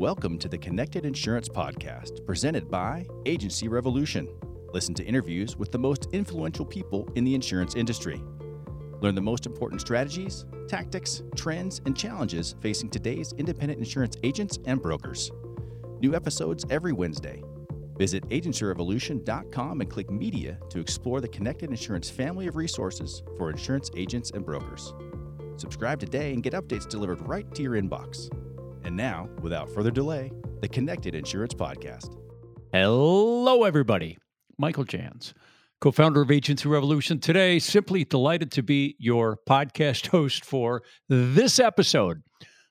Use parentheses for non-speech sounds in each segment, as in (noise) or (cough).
Welcome to the Connected Insurance Podcast, presented by Agency Revolution. Listen to interviews with the most influential people in the insurance industry. Learn the most important strategies, tactics, trends, and challenges facing today's independent insurance agents and brokers. New episodes every Wednesday. Visit agencyrevolution.com and click Media to explore the Connected Insurance family of resources for insurance agents and brokers. Subscribe today and get updates delivered right to your inbox. And now, without further delay, the Connected Insurance Podcast. Hello, everybody. Michael Jans, co founder of Agency Revolution. Today, simply delighted to be your podcast host for this episode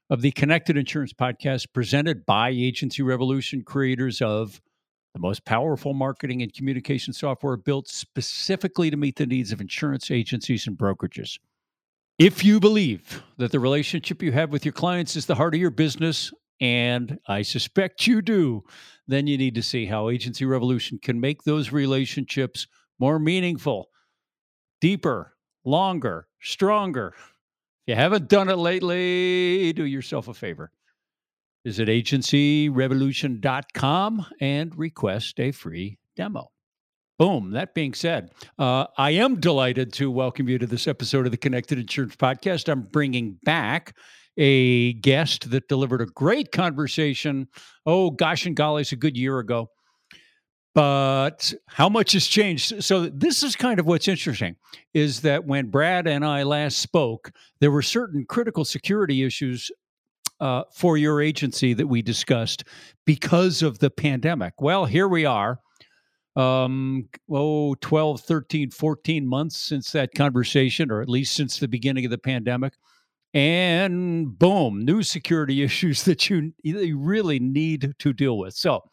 of the Connected Insurance Podcast presented by Agency Revolution, creators of the most powerful marketing and communication software built specifically to meet the needs of insurance agencies and brokerages. If you believe that the relationship you have with your clients is the heart of your business, and I suspect you do, then you need to see how Agency Revolution can make those relationships more meaningful, deeper, longer, stronger. If you haven't done it lately, do yourself a favor. Visit agencyrevolution.com and request a free demo. Boom. That being said, uh, I am delighted to welcome you to this episode of the Connected Insurance Podcast. I'm bringing back a guest that delivered a great conversation. Oh, gosh and golly, it's a good year ago. But how much has changed? So, this is kind of what's interesting is that when Brad and I last spoke, there were certain critical security issues uh, for your agency that we discussed because of the pandemic. Well, here we are um, oh, 12, 13, 14 months since that conversation, or at least since the beginning of the pandemic. And boom, new security (laughs) issues that you, really need to deal with. So,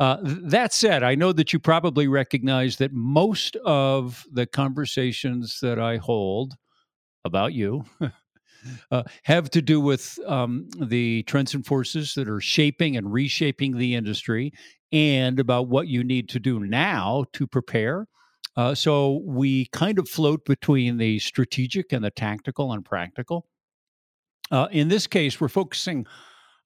uh, that said, I know that you probably recognize that most of the conversations that I hold about you (laughs) uh, have to do with um, the trends and forces that are shaping and reshaping the industry and about what you need to do now to prepare. Uh, so we kind of float between the strategic and the tactical and practical. Uh, in this case, we're focusing,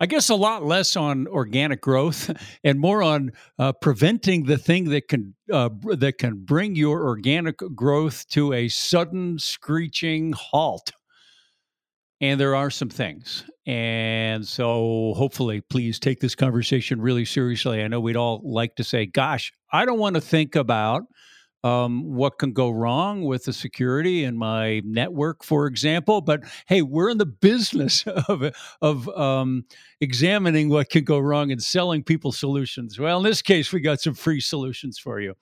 I guess, a lot less on organic growth (laughs) and more on uh, preventing the thing that can uh, that can bring your organic growth to a sudden screeching halt. And there are some things. And so hopefully, please take this conversation really seriously. I know we'd all like to say, gosh, I don't want to think about um, what can go wrong with the security in my network, for example. But hey, we're in the business (laughs) of, of um, examining what can go wrong and selling people solutions. Well, in this case, we got some free solutions for you.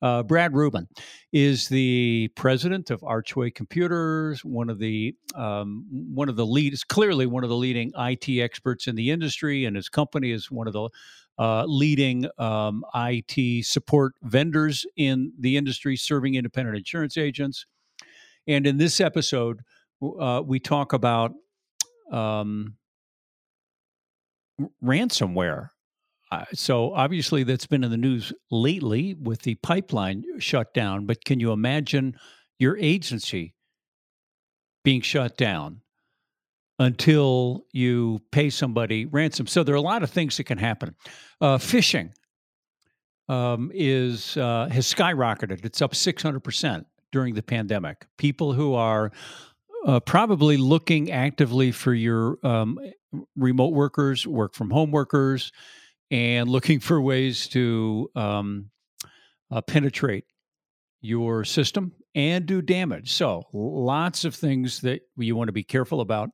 Uh, Brad Rubin is the president of Archway Computers, one of the um, one of the lead clearly one of the leading IT experts in the industry, and his company is one of the uh, leading um, IT support vendors in the industry, serving independent insurance agents. And in this episode, uh, we talk about um, ransomware uh, so obviously that's been in the news lately with the pipeline shut down. But can you imagine your agency being shut down until you pay somebody ransom? So there are a lot of things that can happen. Uh, phishing um, is uh, has skyrocketed. It's up six hundred percent during the pandemic. People who are uh, probably looking actively for your um, remote workers, work from home workers and looking for ways to um, uh, penetrate your system and do damage. So, lots of things that you want to be careful about.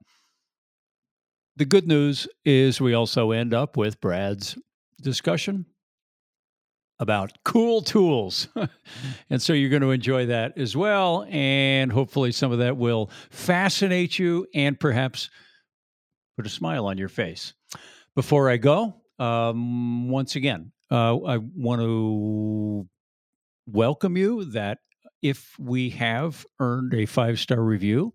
The good news is we also end up with Brad's discussion about cool tools. (laughs) and so you're going to enjoy that as well. And hopefully, some of that will fascinate you and perhaps put a smile on your face. Before I go, um, once again, uh, I want to welcome you that if we have earned a five star review,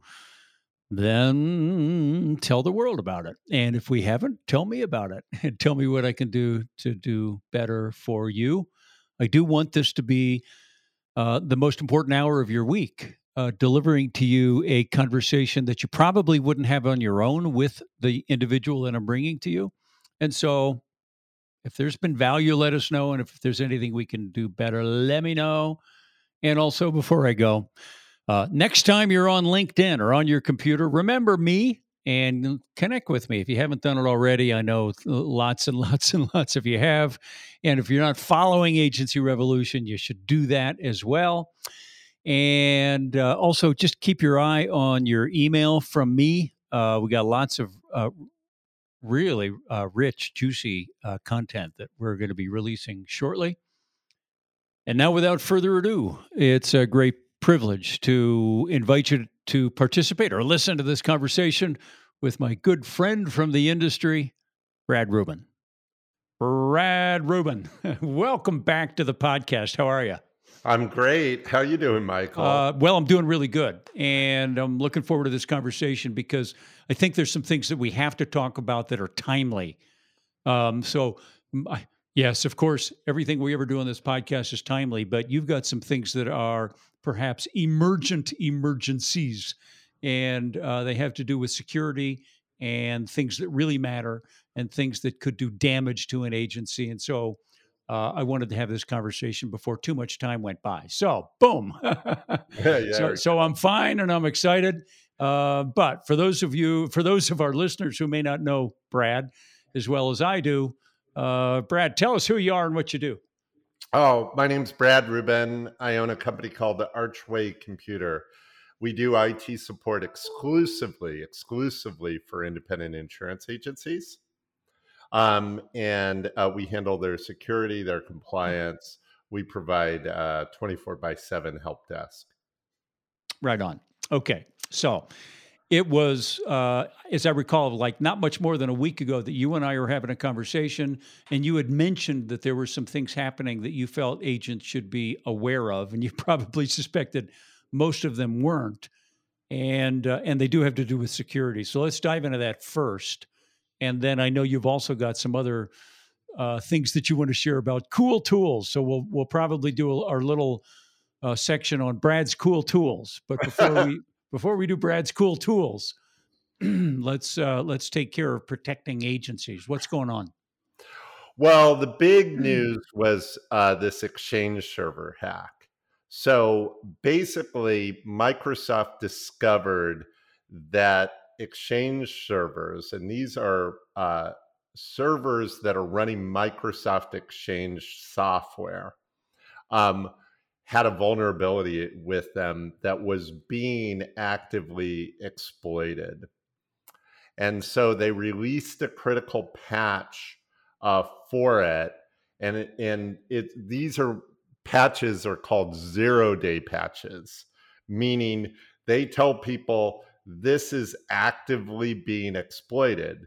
then tell the world about it. And if we haven't, tell me about it and (laughs) tell me what I can do to do better for you. I do want this to be uh, the most important hour of your week, uh, delivering to you a conversation that you probably wouldn't have on your own with the individual that I'm bringing to you And so if there's been value, let us know. And if there's anything we can do better, let me know. And also, before I go, uh, next time you're on LinkedIn or on your computer, remember me and connect with me. If you haven't done it already, I know lots and (laughs) lots and lots of you have. And if you're not following Agency Revolution, you should do that as well. And uh, also, just keep your eye on your email from me. Uh, we got lots of uh, really uh, rich, juicy uh, content that we're going to be releasing shortly. And now, without further ado, it's a great privilege to invite you to participate or listen to this conversation with my good friend from the industry, Brad Rubin. Brad Rubin, (laughs) welcome back to the podcast. How are you? I'm great. How you doing, Michael? Uh, well, I'm doing really good, and I'm looking forward to this conversation because I think there's some things that we have to talk about that are timely. Um, so, yes, of course, everything we ever do on this podcast is timely, but you've got some things that are perhaps emergent emergencies, and uh, they have to do with security and things that really matter and things that could do damage to an agency. And so, uh, I wanted to have this conversation before too much time went by. So, boom. yeah, (laughs) yeah, so, so, I'm fine and I'm excited. Uh, but for those of you, for those of our listeners who may not know Brad as well as I do, uh, Brad, tell us who you are and what you do. Oh, my name's Brad Rubin. I own a company called the Archway Computer. We do IT support exclusively, exclusively for independent insurance agencies. Um, and uh, we handle their security, their compliance. We provide uh, 24 by 7 help desk. Right on. Okay. So it was, uh, as I recall, like not much more than a week ago that you and I were having a conversation, and you had mentioned that there were some things happening that you felt agents should be aware of, and you (laughs) probably suspected most of them weren't, and uh, and they do have to do with security. So let's dive into that first. And then I know you've also got some other uh, things that you want to share about cool tools. So we'll we'll probably do our little uh, section on Brad's cool tools. But before we (laughs) before we do Brad's cool tools, (clears throat) let's uh, let's take care of protecting agencies. What's going on? Well, the big news was uh, this Exchange server hack. So basically, Microsoft discovered that Exchange servers, and these are uh, servers that are running Microsoft Exchange software, um, had a vulnerability with them that was being actively exploited. And so they released a critical patch uh, for it. And, and it, these are patches are called zero day patches, meaning they tell people this is actively being exploited.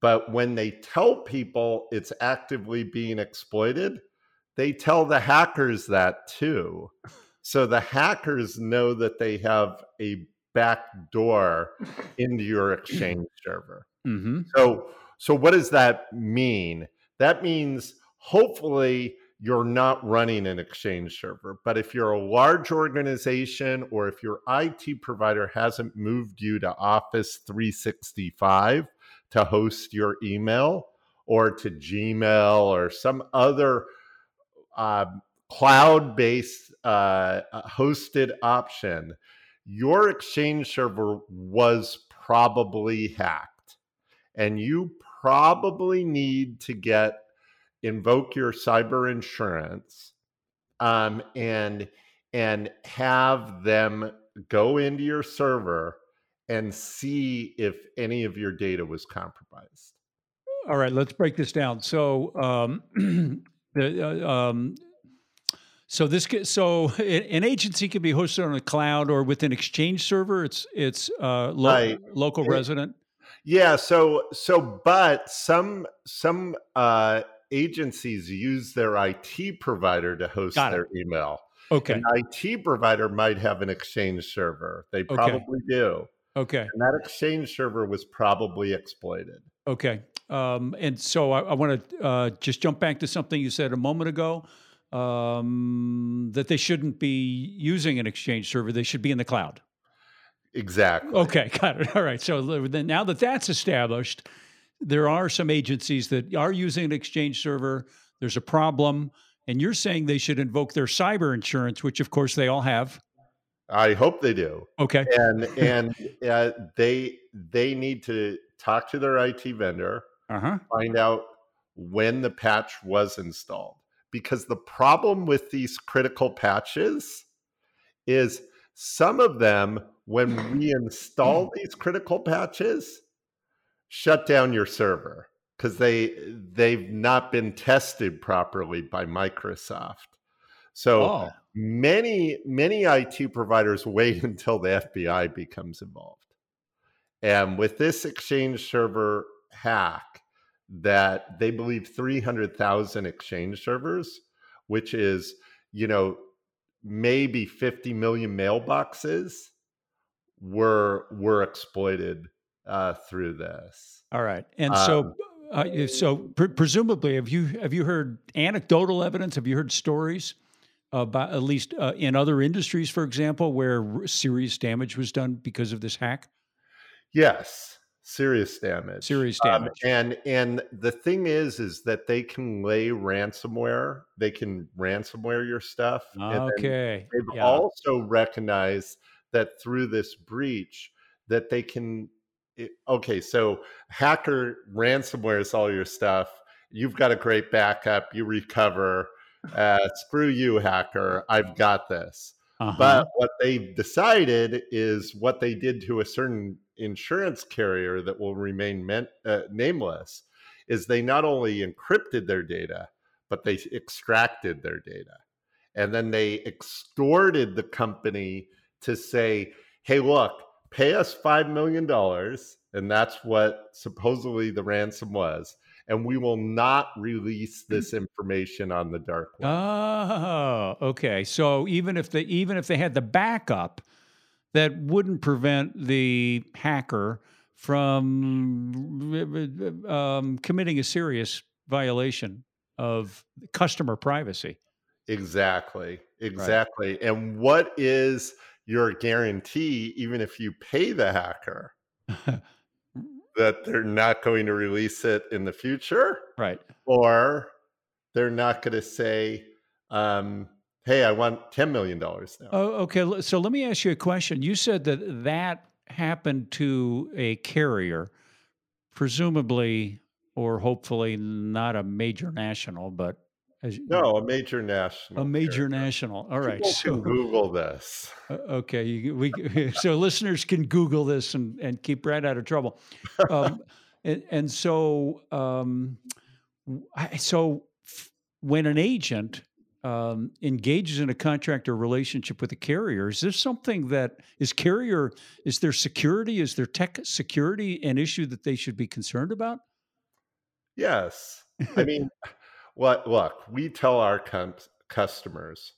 But when they tell people it's actively being exploited, they tell the hackers that too. So the hackers know that they have a back door into your exchange server. Mm-hmm. So, so what does that mean? That means hopefully you're not running an exchange server. But if you're a large organization or if your IT provider hasn't moved you to Office 365 to host your email or to Gmail or some other uh, cloud based uh, hosted option, your exchange server was probably hacked. And you probably need to get invoke your cyber insurance um, and and have them go into your server and see if any of your data was compromised. All right, let's break this down. So, um, (clears throat) the, uh, um, so this so (laughs) an agency can be hosted on a cloud or with an exchange server. It's it's uh, lo- right. local it, resident. Yeah. So so but some some uh, agencies use their IT provider to host their email. Okay. An IT provider might have an exchange server. They probably okay. do. Okay. And that exchange server was probably exploited. Okay. Um, and so I, I want to uh, just jump back to something you said a moment ago um, that they shouldn't be using an exchange server. They should be in the cloud. Exactly. Okay. (laughs) Got it. All right. So then now that that's established, there are some agencies that are using an exchange server. There's a problem, and you're saying they should invoke their cyber insurance, which of course they all have. I hope they do. Okay. And (laughs) and uh, they they need to talk to their IT vendor, Uh-huh. find out when the patch was installed. Because the problem with these critical patches is some of them, when we install (clears throat) these critical patches, shut down your server because they they've not been tested properly by Microsoft. So Oh. many many IT providers (laughs) wait until the FBI becomes involved. And with this Exchange server hack, that they believe 300,000 Exchange servers, which is, you know, maybe 50 million mailboxes, were were exploited uh, through this. All right. And so Um, uh, so pre- presumably have you have you heard anecdotal evidence? Have you heard stories about at least uh, in other industries for example where r- serious damage was done because of this hack? Yes, serious damage. Serious Um, damage. and and the thing is, is that they can lay ransomware. They can ransomware your stuff. okay. They've Yeah. also recognized that through this breach, that they can. it- okay, so hacker ransomwares all your stuff. You've got a great backup. You recover. Uh, screw you, hacker. I've got this. Uh-huh. But what they've decided is what they did to a certain insurance carrier that will remain meant, uh, nameless is they not only encrypted their data, but they extracted their data. And then they extorted the company to say, hey, look, pay us $5 million. And that's what supposedly the ransom was. And we will not release this information on the dark web. Oh, okay. So even if they even if they had the backup, that wouldn't prevent the hacker from um, committing a serious violation of customer privacy. Exactly. Exactly. And what is your guarantee, even if you pay the hacker, (laughs) that they're not going to release it in the future? right. Or they're not going to say, um, hey, I want $10 million now. Oh, okay. So let me ask you a question. You said that that happened to a carrier, presumably or hopefully not a major national, but as, no, a major national. a major national. All right. People So Google this. Uh, okay, you, we (laughs) so listeners can Google this and and keep Brad out of trouble. Um, (laughs) and, and so um, I- so f- when an agent um, engages in a contractor relationship with a carrier, is there something that is carrier? Is there security? Is there tech security an issue that they should be concerned about? Yes. I mean, what look, we tell our com- customers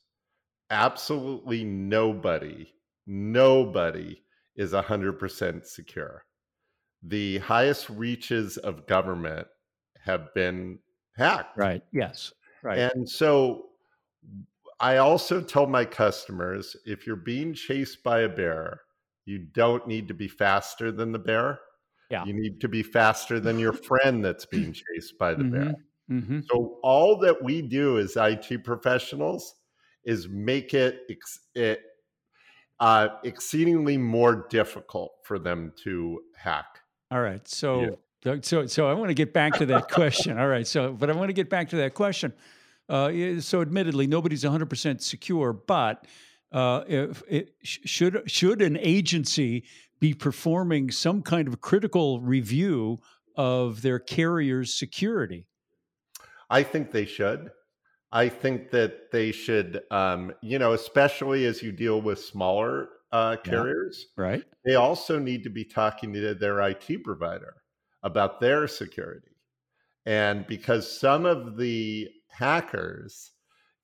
absolutely nobody, nobody is 100% secure. The highest reaches of government have been hacked. Right. Yes. Right. And so I also tell my customers if you're being chased by a bear, you don't need to be faster than the bear. Yeah. You need to be faster than your friend that's being (laughs) chased by the mm-hmm. bear. Hmm So all that we do as IT professionals is make it, ex- it uh, exceedingly more difficult for them to hack. All right. So, Yeah. So, so I want to get back to that question. All right. So, but I want to get back to that question. Uh, so, admittedly, nobody's 100% secure, but uh, if it, should should an agency be performing some kind of critical review of their carrier's security? I think they should. I think that they should, um, you know, especially as you deal with smaller uh, Yeah. carriers, Right. they also need to be talking to their IT provider about their security. And because some of the hackers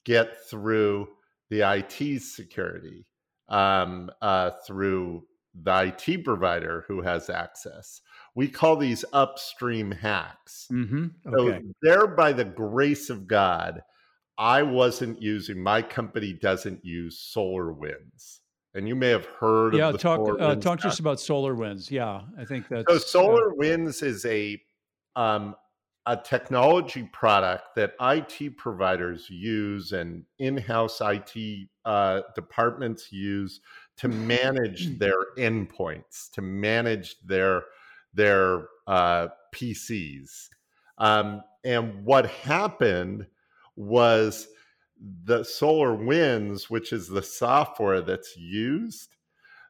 get through the IT security um, uh, through the IT provider who has access. We call these upstream hacks. Mm-hmm. So Okay. there, by the grace of God, I wasn't using. My company doesn't use SolarWinds, and you may have heard Yeah. of the Talk uh, talk to us about SolarWinds. Yeah, I think that's So uh, SolarWinds is a um, a technology product that IT providers use and in-house IT uh, departments use to manage (clears throat) their endpoints, to manage their their uh, PCs. Um, and what happened was the SolarWinds, which is the software that's used,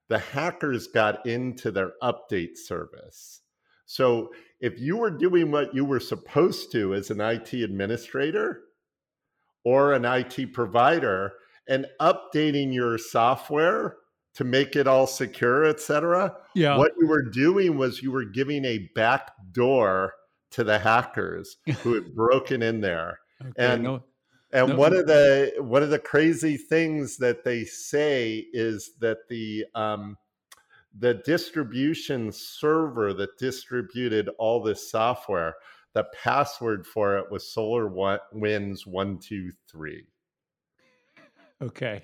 the hackers got into their update service. So if you were doing what you were supposed to as an IT administrator or an IT provider and updating your software to make it all secure, et cetera, Yeah. what you were doing was you were giving a back door to the hackers who had (laughs) broken in there. Okay, and- no, And No. one of the one of the crazy things that they say is that the um, the distribution server that distributed all this software, the password for it was Solar Winds one two three. okay.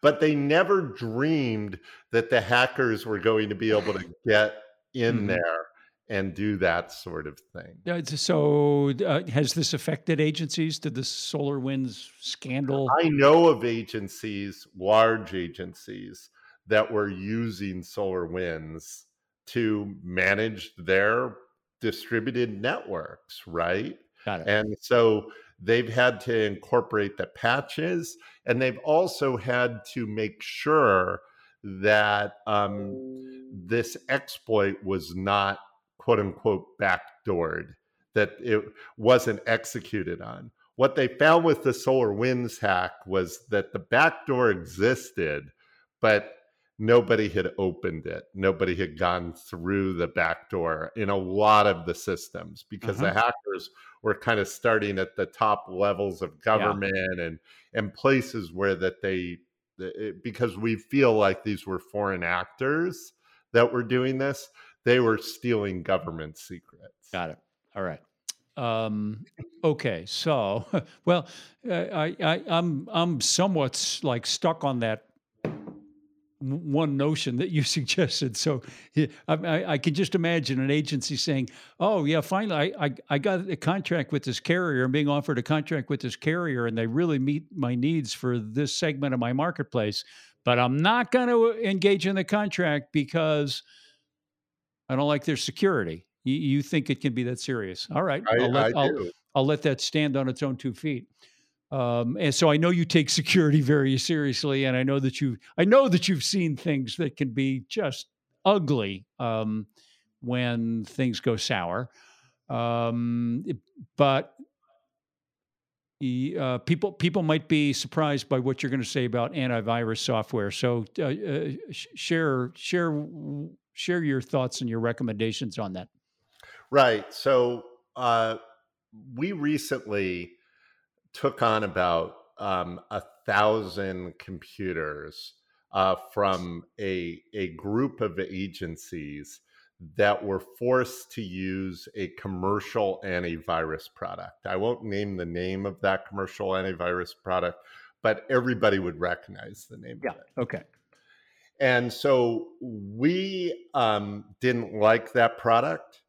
But they never dreamed that the hackers were going to be (sighs) able to get in Mhm. there and do that sort of thing. So, uh, has this affected agencies? Did the SolarWinds scandal? I know of agencies, large agencies, that were using SolarWinds to manage their distributed networks, right? Got it. And so they've had to incorporate the patches and they've also had to make sure that um, this exploit was not quote unquote backdoored, that it wasn't executed on. What they found with the SolarWinds hack was that the backdoor existed, but nobody had opened it. Nobody had gone through the back door in a lot of the systems because the hackers were kind of starting at the top levels of government and and places where that they because we feel like these were foreign actors that were doing this they were stealing government secrets Got it. All right. Um, okay. So, (laughs) well, uh, I, I, I'm, I'm somewhat like stuck on that one notion that you (laughs) suggested. So, I, I, I can just imagine an agency saying, "Oh, yeah, finally, I, I, I got a contract with this carrier. I'm being offered a contract with this carrier, and they really meet my needs for this segment of my marketplace." But I'm not going to uh, engage in the contract because I don't like their security. You, you think it can be that serious? All right, i, I'll, let, I'll, I'll let that stand on its own two feet. Um, and so I know you take (laughs) security very seriously, and I know that you I know that you've seen things that can be just ugly um, when things go sour. Um, but uh, people people might be surprised by what you're going to say about antivirus software. So uh, uh, share share share your thoughts and your recommendations on that. Right. So uh, we recently took on about um, a thousand computers uh, from a a group of agencies that were forced to use a commercial antivirus product. I won't name the name of that commercial antivirus product, but everybody would recognize the name of it. Okay. And so we um, didn't like that product.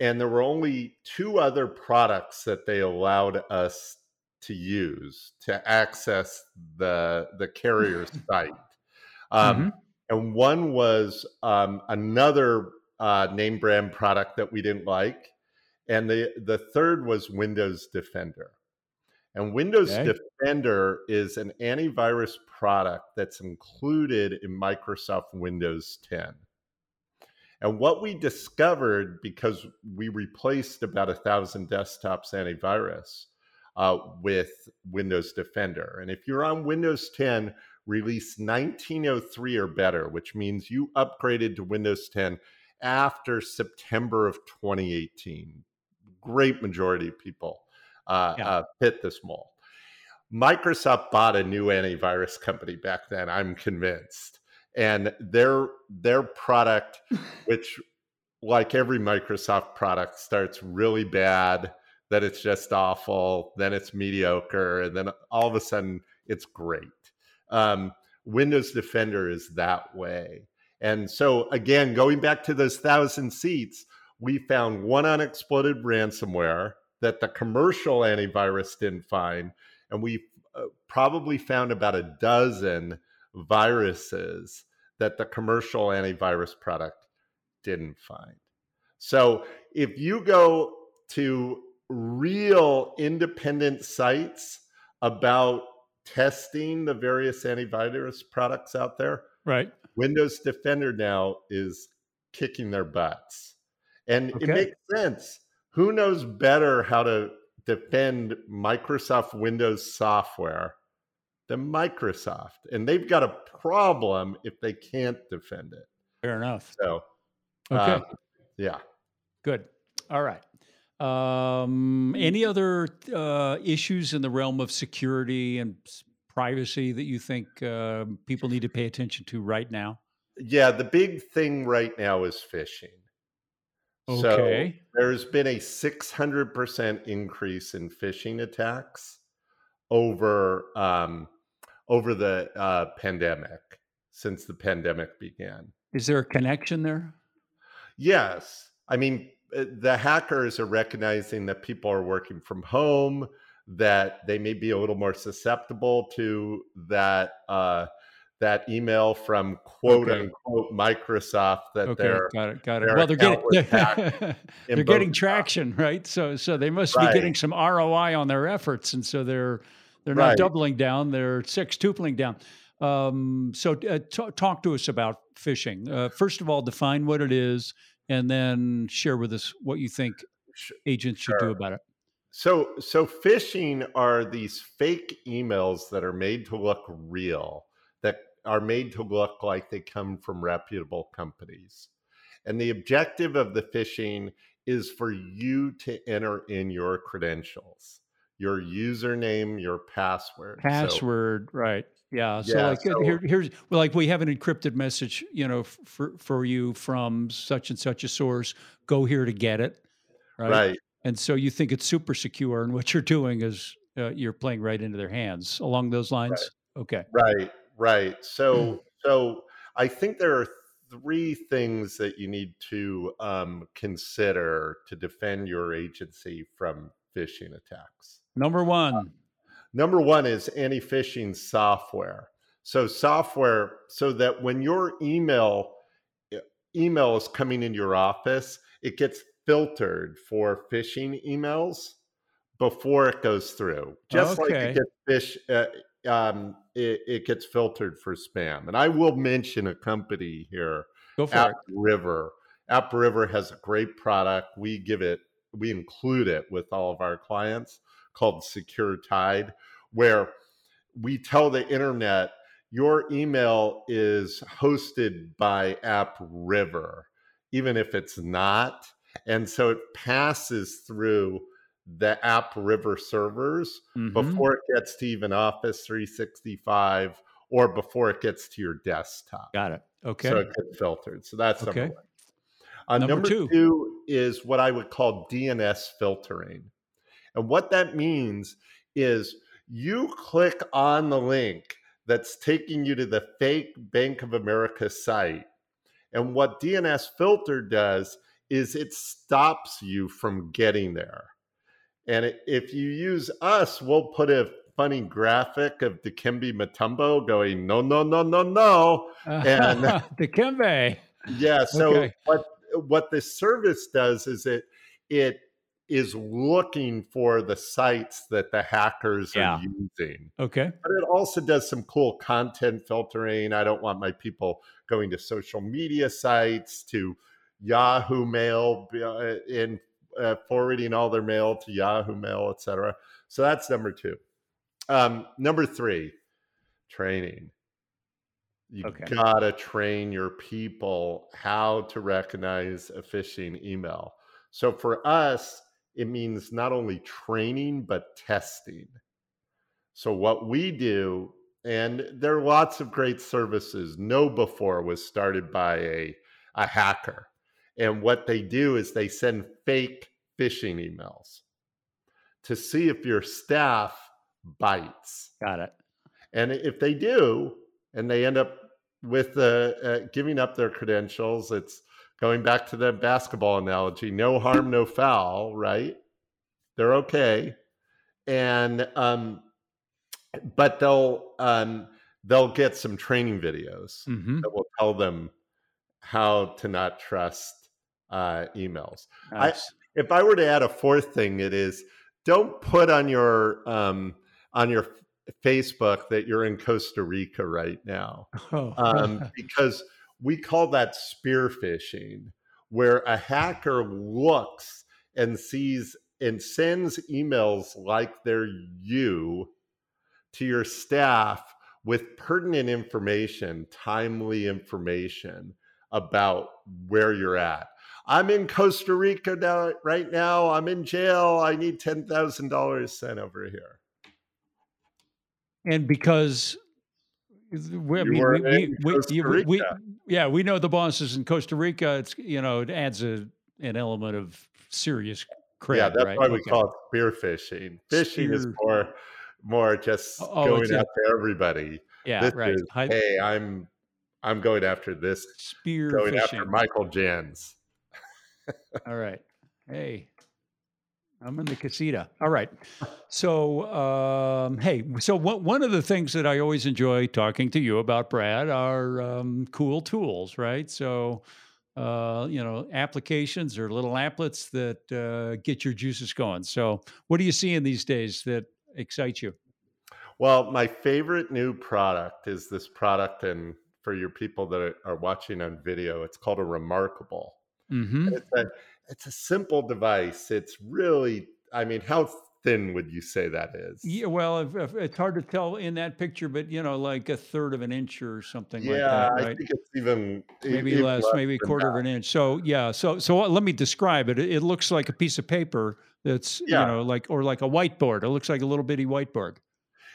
And there were only two other products that they allowed us to use to access the, the carrier (laughs) site. Um, And one was um, another uh, name brand product that we didn't like. And the, the third was Windows Defender. And Windows Okay. Defender is an antivirus product that's included in Microsoft Windows 10. And what we discovered, because we replaced about a thousand desktops antivirus uh, with Windows Defender. And if you're on Windows 10, release 1903 or better, which means you upgraded to Windows 10 after September of 2018. Great majority of people uh, Yeah. uh, hit this mold. Microsoft bought a new antivirus company back then. I'm convinced, and their their product, (laughs) which like every Microsoft product, starts really bad. Then it's just awful. Then it's mediocre, and then all of a sudden it's great. Um, Windows Defender is that way. And so again, going back to those thousand seats, we found one unexploded ransomware that the commercial antivirus didn't find. And we uh, probably found about a dozen viruses that the commercial antivirus product didn't find. So if you go to real independent sites about testing the various antivirus products out there, right? Windows Defender now is kicking their butts. And okay. it makes sense. Who knows better how to defend Microsoft Windows software than Microsoft? And they've got a problem if they can't defend it. Fair enough. So, okay. Um, yeah. Good. All right. Um, any other uh, issues in the realm of security and privacy that you think uh, people need to pay attention to right now? Yeah, the big thing right now is phishing. Okay. So there's been a 600% increase in phishing attacks over um, over the uh, pandemic since the pandemic began. Is there a connection there? Yes. I mean, the hackers are recognizing that people are working from home, that they may be a little more susceptible to that uh, that email from quote okay. unquote Microsoft that okay, they're got it, got it. Well, they're getting (laughs) they're, they're getting traction, right? So so they must right. be getting some ROI on their efforts, and so they're they're not right. doubling down; they're sextupling down. Um, so uh, t- talk to us about phishing. Uh, first of all, define what it is, and then share with us what you think agents should sure. do about it. So so phishing are these fake emails that are made to look real that are made to look like they come from reputable companies. And the objective of the phishing is for you to enter in your credentials, your username, your password. Password, so, right. Yeah. So yeah, like so, here, here's well, like we have an encrypted message, you know, for for you from such and such a source. Go here to get it. Right. Right. And so you think it's super secure, and what you're doing is uh, you're playing right into their hands along those lines. Right. Okay. Right. Right. So mm. so I think there are three things that you need to um, consider to defend your agency from phishing attacks. Number one. Uh, number one is anti-phishing software. So software so that when your email email is coming into your office, it gets filtered for phishing emails before it goes through. Just okay. like it gets fish, uh, um, it, it, gets filtered for spam. And I will mention a company here, Go for App it. River. AppRiver has a great product. We give it, we include it with all of our clients called SecureTide, where we tell the internet your email is hosted by AppRiver, even if it's not. And so it passes through the AppRiver servers mm-hmm. before it gets to even Office 365 or before it gets to your desktop. Got it. Okay. So it gets filtered. So that's okay. number one. Uh, number, number two. two is what I would call DNS filtering. And what that means is you click on the link that's taking you to the fake Bank of America site. And what DNS filter does is it stops you from getting there. And if you use us, we'll put a funny graphic of Dikembe Mutombo going, no, no, no, no, no. (laughs) And Dikembe. Yeah. So okay. what what this service does is it it is looking for the sites that the hackers yeah. are using. Okay. But it also does some cool content filtering. I don't want my people going to social media sites to Yahoo Mail in uh, forwarding all their mail to Yahoo Mail, etc. So that's number two. Um, number three, training. You okay. gotta train your people how to recognize a phishing email. So for us, it means not only training but testing. So what we do, and there are lots of great services. KnowBe4 was started by a, a hacker and what they do is they send fake phishing emails to see if your staff bites. Got it. And if they do, and they end up with uh, uh, giving up their credentials, it's going back to the basketball analogy, no harm, no foul, right? They're okay. And um, but they'll um, they'll get some training videos hmm that will tell them how to not trust uh, emails. Nice. If I were to add a fourth thing, it is don't put on your um, on your Facebook that you're in Costa Rica right now Oh. (laughs) um, because we call that spear phishing, where a hacker looks and sees and sends emails like they're you to your staff with pertinent information, timely information about where you're at. I'm in Costa Rica now, right now. I'm in jail. I need ten thousand dollars sent over here. And because we, I mean, we, we, we, we- we- yeah, we know the bosses in Costa Rica. It's you know it adds a an element of serious cred. yeah, that's right? why we Okay. call it spear fishing. Fishing is more more just Oh, oh going it's after everybody. yeah, this right. is hey, I'm I'm going after this, spear going fishing. after Michael Jans. All right. Hey, I'm in the casita. All right. So, um, hey, so one, one of the things that I always enjoy talking to you about, Brad, are um, cool tools, right? So, uh, you know, applications or little applets that uh, get your juices going. So, what are you seeing these days that excite you? Well, my favorite new product is this product, and for your people that are, are watching on video, it's called a Remarkable. Mm-hmm. It's a it's a simple device. It's really, I mean, how thin would you say that is? Yeah, well, if, if, it's hard to tell in that picture, but you know, like a third of an inch or something like that. Yeah, that, I think it's even maybe even less, maybe a quarter that. of an inch. So yeah, so so let me describe it. It, it looks like a piece of paper that's Yeah. you know like or like a whiteboard. It looks like a little bitty whiteboard.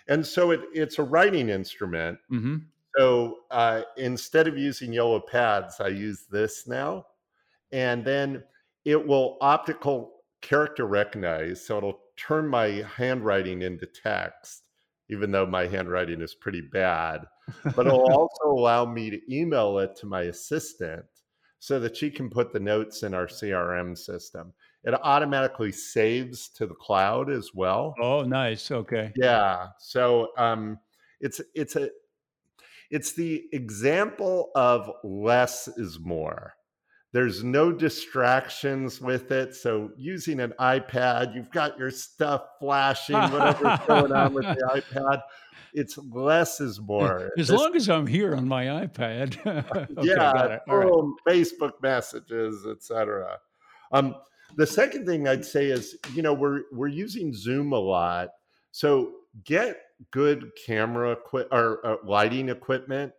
And so it, it's a writing instrument. hmm So uh, instead of using yellow pads, I use this now. And then it will optical character recognize. So it'll turn my handwriting into text, even though my handwriting is pretty bad. But it'll (laughs) also allow me to email it to my assistant so that she can put the notes in our CRM system. It automatically saves to the cloud as well. oh, nice. Okay. Yeah. So um, it's it's a it's the example of less is more. There's no distractions with it. So using an iPad, you've got your stuff flashing, whatever's going on with the (laughs) iPad. It's less is more. As This- long as I'm here on my iPad. (laughs) okay, yeah, got it. All right. boom, Facebook messages, etc. Um, the second thing I'd say is, you know, we're we're using Zoom a lot, so get good camera equi- or uh, lighting equipment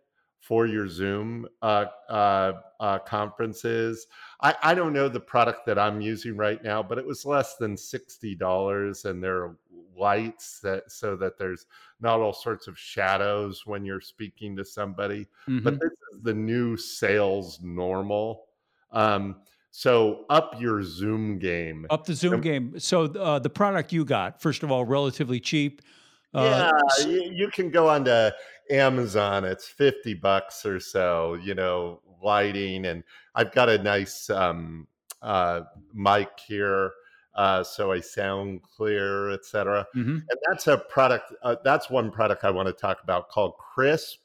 for your Zoom uh, uh, uh, conferences. I, I don't know the product that I'm using right now, but it was less than sixty dollars, and there are lights that so that there's not all sorts of shadows when you're speaking to somebody Mhm. but this is the new sales normal. Um, so up your Zoom game. Up the Zoom game. So uh, the product you got, first of all, relatively cheap. Uh, yeah, you, you can go onto Amazon. It's fifty bucks or so. You know, lighting, and I've got a nice um, uh, mic here, uh, so I sound clear, etc. mhm. and that's a product uh, that's one product i want to talk about called krisp.ai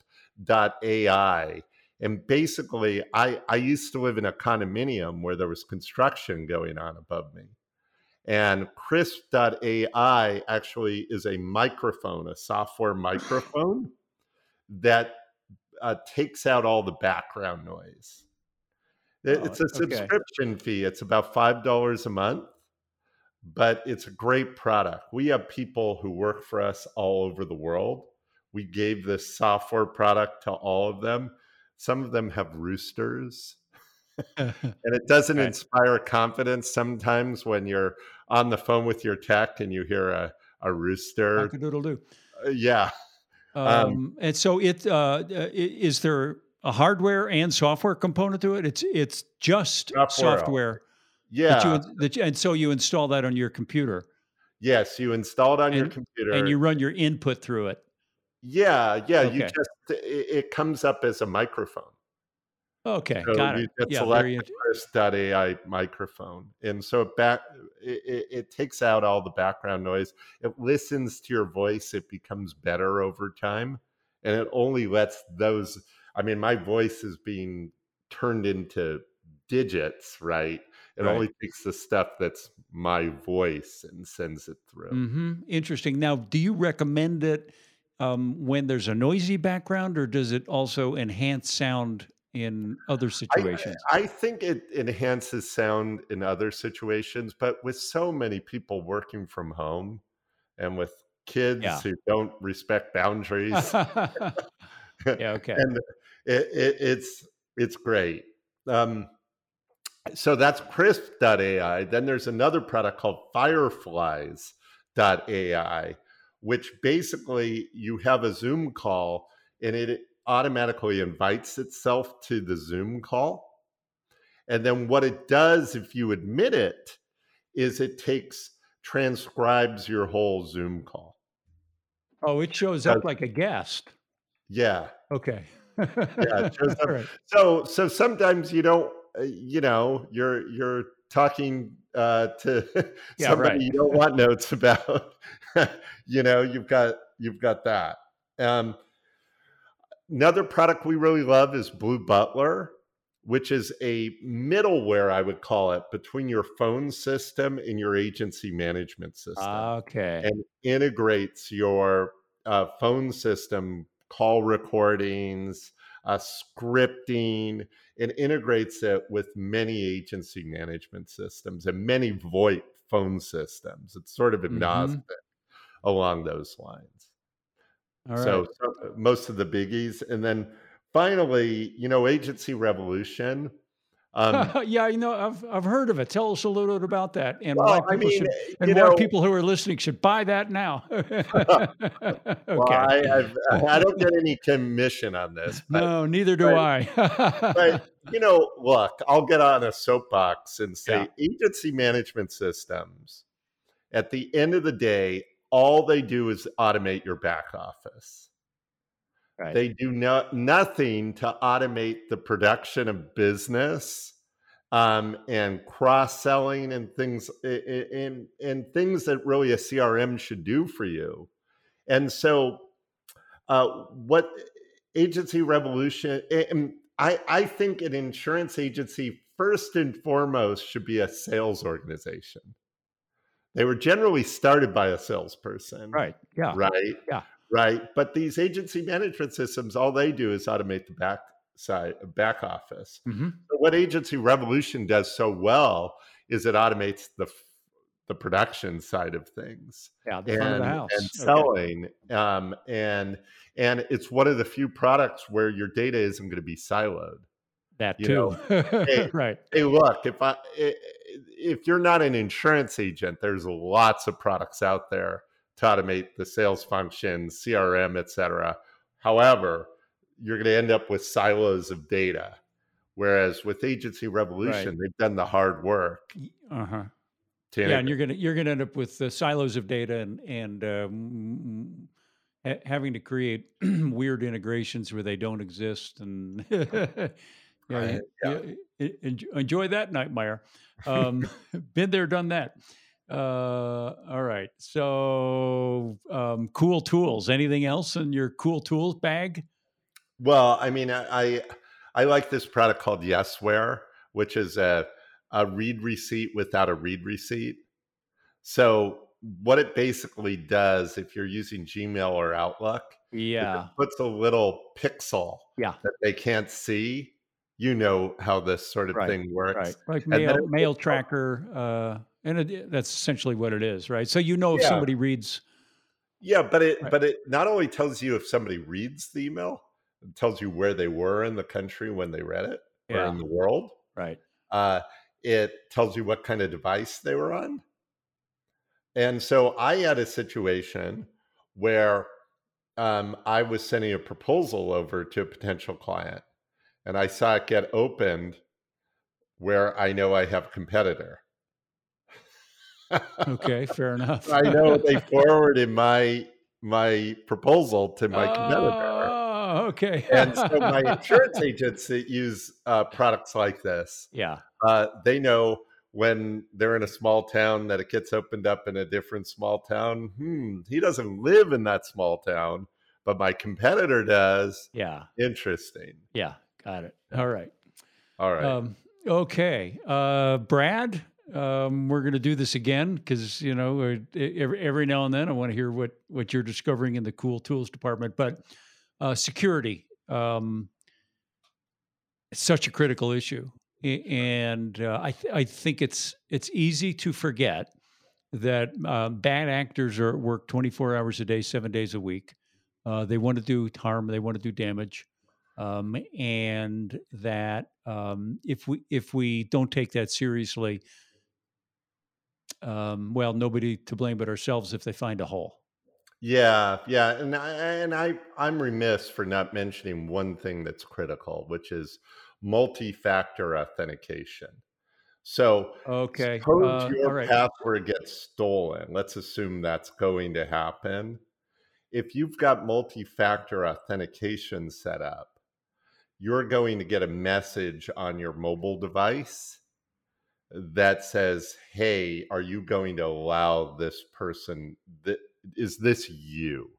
and basically i i used to live in a condominium where there was construction going on above me and krisp.ai actually is a microphone a software (sighs) microphone that uh, takes out all the background noise Oh, it's a okay. subscription fee it's about five dollars a month but it's a great product. We have people who work for us all over the world. We gave this software product to all of them. Some of them have roosters, (laughs) and it doesn't Okay. inspire confidence sometimes when you're on the phone with your tech and you hear a, a rooster. Cock-a-doodle-doo. Uh, yeah. Um, Um, and so it uh, uh, is there a hardware and software component to it? It's it's just Software. software. Yeah. That you, that you- and so you install that on your computer yes. You install it on your computer. and you run your input through it. yeah. Yeah. You just, it, it comes up as a microphone. Okay, So got it. Yeah, select very the int- Krisp.ai microphone. And so it back it, it, takes out all the background noise. It listens to your voice. It becomes better over time. And it only lets those I mean, my voice is being turned into digits, right? It Right. only takes the stuff that's my voice and sends it through. hmm Interesting. Now, do you recommend it um, when there's a noisy background, or does it also enhance sound in other I, situations? I think it enhances sound in other situations, but with so many people working from home and with kids Yeah. who don't respect boundaries, (laughs) (laughs) yeah. Okay. and it, it, it's it's great. Um, so that's Krisp.ai. Then there's another product called Fireflies.ai, which basically you have a Zoom call and it automatically invites itself to the Zoom call. And then what it does, if you admit it, is it takes transcribes your whole Zoom call. oh, it shows up like a guest. yeah, Okay. yeah, it shows (laughs) up All right. so so sometimes you don't uh, you know you're you're talking uh to (laughs) Yeah, somebody right. you don't want notes about (laughs) you know you've got you've got that um another product we really love is blue butler which is a middleware i would call it between your phone system and your agency management system Okay. and integrates your uh, phone system call recordings, uh, scripting, and integrates it with many agency management systems and many VoIP phone systems. It's sort of Mhm. agnostic along those lines. All right. So, so most of the biggies, and then finally, you know, Agency Revolution. Um, (laughs) yeah, you know, I've I've heard of it. Tell us a little bit about that and why people I mean, should and why know, people who are listening should buy that now. (laughs) okay. well, I, I've, I don't get any commission on (laughs) this, but no, neither do but- I. but you know, look, I'll get on a soapbox and say Yeah. agency management systems, at the end of the day, all they do is automate your back office. Right. They do no, nothing to automate the production of business um, and cross selling and things and, and things that really a CRM should do for you. And so, uh, what agency revolution? And I, I think an insurance agency first and foremost should be a sales organization. They were generally started by a salesperson, right. Yeah. right? Yeah. Right. But these agency management systems, all they do is automate the back side, back office. hmm So what Agency Revolution does so well is it automates the the production side of things Yeah. The front of and, the house. and Okay. selling. Um, and and it's one of the few products where your data isn't going to be siloed. That you too. (laughs) hey, right. Hey, look, if I i- if you're not an insurance agent, there's lots of products out there to automate the sales function, CRM, et cetera. However, you're going to end up with silos of data. Whereas with Agency Revolution, they've done the hard work. Uh huh. To Yeah, and you're gonna you're gonna end up with uh, silos of data and and um, ha- having to create (clears throat) weird integrations where they don't exist and (laughs) yeah, Right, yeah. you- en- enj- enjoy that nightmare. Um, (laughs) (laughs) been there, done that. Uh, all right, so um, cool tools. Anything else in your cool tools bag? Well, I mean, I I, like this product called Yesware, which is a a read receipt without a read receipt. So what it basically does, if you're using Gmail or Outlook, Yeah, puts a little pixel Yeah. that they can't see. You know how this sort of Right, thing works. right. Like then mail it mail tracker, uh, and it, that's essentially what it is, right? So you know if Yeah. somebody reads. Yeah, but it Right. but it not only tells you if somebody reads the email, it tells you where they were in the country when they read it or in the world. Right. Uh, it tells you what kind of device they were on. And so I had a situation where um, I was sending a proposal over to a potential client, and I saw it get opened where I know I have a competitor. (laughs) Okay, fair enough. I know (laughs) they forwarded my my proposal to my competitor. Oh, okay. and so my (laughs) insurance agents that use uh, products like this, yeah, uh, they know when they're in a small town that it gets opened up in a different small town. Hmm, he doesn't live in that small town, but my competitor does. yeah, Interesting. yeah. Got it. All right. All right. Um, okay, uh, Brad. Um, we're going to do this again because you know uh, every, every now and then I want to hear what what you're discovering in the cool tools department. But uh, security, um, it's such a critical issue, and uh, I th- I think it's it's easy to forget that uh, bad actors are at work 24 hours a day, seven days a week. Uh, they want to do harm, they want to do damage, um, and that um, if we if we don't take that seriously, um, well, nobody to blame but ourselves if they find a hole. Yeah, yeah, and I and I I'm remiss for not mentioning one thing that's critical, which is multi-factor authentication. So Okay, suppose uh, your right. password gets stolen. Let's assume that's going to happen. If you've got multi-factor authentication set up, you're going to get a message on your mobile device that says, "Hey, are you going to allow this person? Th- is this you?"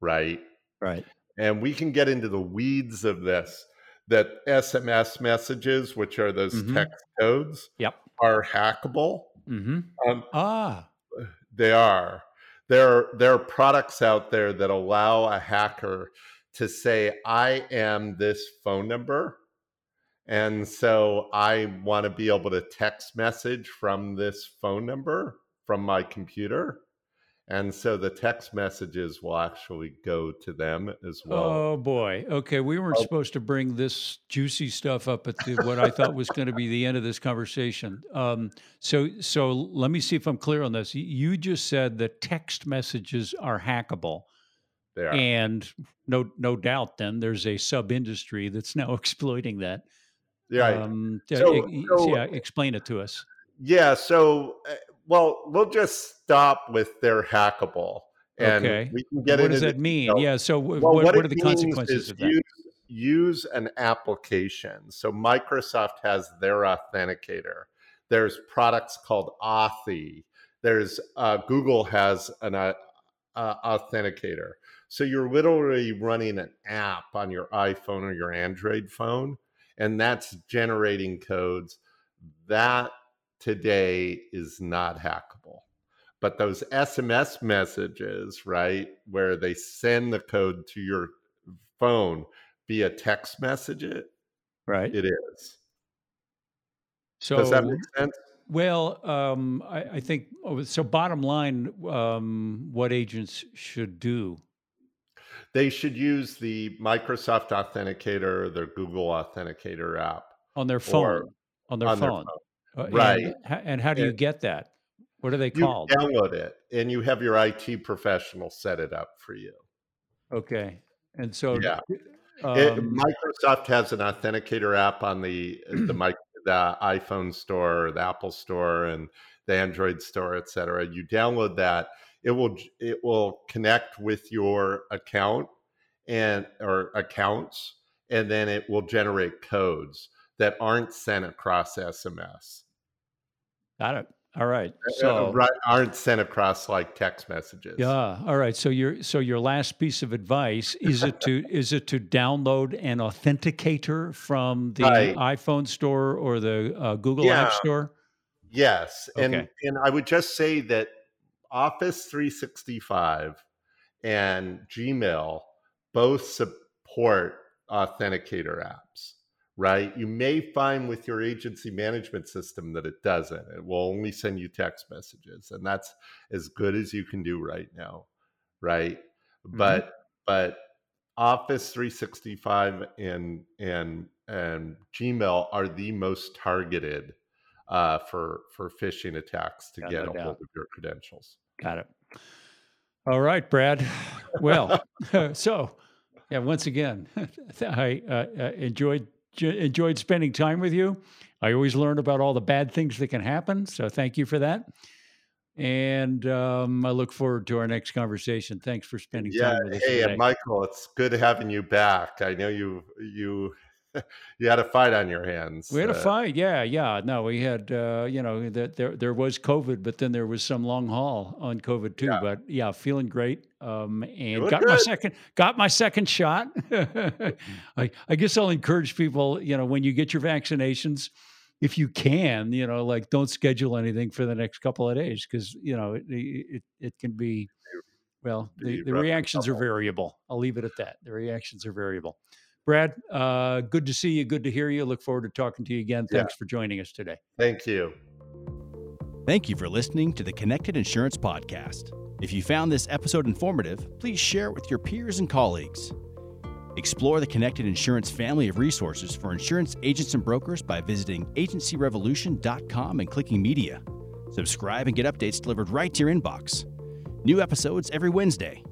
Right? Right. And we can get into the weeds of this. That SMS messages, which are those Mhm. text codes, Yep. are hackable. Mm-hmm. Um, Ah. they are. There, are, there are products out there that allow a hacker to say, I am this phone number. And so I want to be able to text message from this phone number from my computer. And so the text messages will actually go to them as well. Oh boy. Okay, we weren't Oh. supposed to bring this juicy stuff up at the, what I thought was going to be the end of this conversation. Um, so, so let me see if I'm clear on this. You just said that text messages are hackable. And no, no doubt, then there's a sub industry that's now (laughs) exploiting that. Yeah. Um, So- so- yeah, explain it to us. Yeah. So, uh, well, we'll just stop with they're hackable, and Okay. we can get it. what into does that mean? Yeah. So, Well, what, what, what, are the consequences of that? Use, use an application. So Microsoft has their authenticator. There's products called Authy. There's uh, Google has an uh, uh, authenticator. So you're literally running an app on your iPhone or your Android phone, and that's generating codes. That today is not hackable. But those SMS messages, right, where they send the code to your phone via text message, it, Right. it is. So, Does that make sense? Well, um, I, I think oh, so. Bottom line, um, what agents should do. They should use the Microsoft Authenticator or their Google Authenticator app on their phone. On their on their phone. phone. Uh, Right. ho- And, how do you And- get that? What are they You called? download it and you have your IT professional set it up for you. Okay. And so, Yeah. It- um, Microsoft has an authenticator app on the (clears throat) the, mic, the iPhone store, the Apple store, and the Android store, et cetera. You download that. It will it will connect with your account and or accounts, and then it will generate codes that aren't sent across SMS. got it. All right. Uh, So, right, aren't sent across like text messages. yeah. All right. So your so your last piece of advice is it to (laughs) is it to download an authenticator from the Right. iPhone store or the uh, Google Yeah. App Store? Yes, and Okay. and I would just say that Office 365 and Gmail both support authenticator apps, right? You may find with your agency management system that it doesn't. It will only send you text messages, and that's as good as you can do right now, right? But but Office 365 and and and Gmail are the most targeted uh, for for phishing attacks to Yeah, get no a doubt. hold of your credentials. Got it. All right, Brad. Well, (laughs) (laughs) so yeah, once again, (laughs) I uh, uh, enjoyed enjoyed spending time with you. I always learn about all the bad things that can happen, so thank you for that. And um, I look forward to our next conversation. Thanks for spending Yeah, time with us hey, today. and Michael, it's good having you back. I know you you (laughs) you had a fight on your hands. We had a uh, fight, yeah, yeah. No, we had, uh, you know, that there there was COVID, but then there was some long haul on COVID too. Yeah. But yeah, feeling great, um, and got my second got my second shot. (laughs) I I guess I'll encourage people, you know, when you get your vaccinations, if you can, you know, like don't schedule anything for the next couple of days because you know it it it can be, well, the, the reactions are variable. I'll leave it at that. The reactions are variable. Brad, uh, good to see you. Good to hear you. Look forward to talking to you again. Yeah. Thanks for joining us today. Thank you. Thank you for listening to the Connected Insurance Podcast. If you found this episode informative, please share it with your peers and colleagues. Explore the Connected Insurance family of resources for insurance agents and brokers by visiting agencyrevolution.com and clicking media. Subscribe and get updates delivered right to your inbox. New episodes every Wednesday.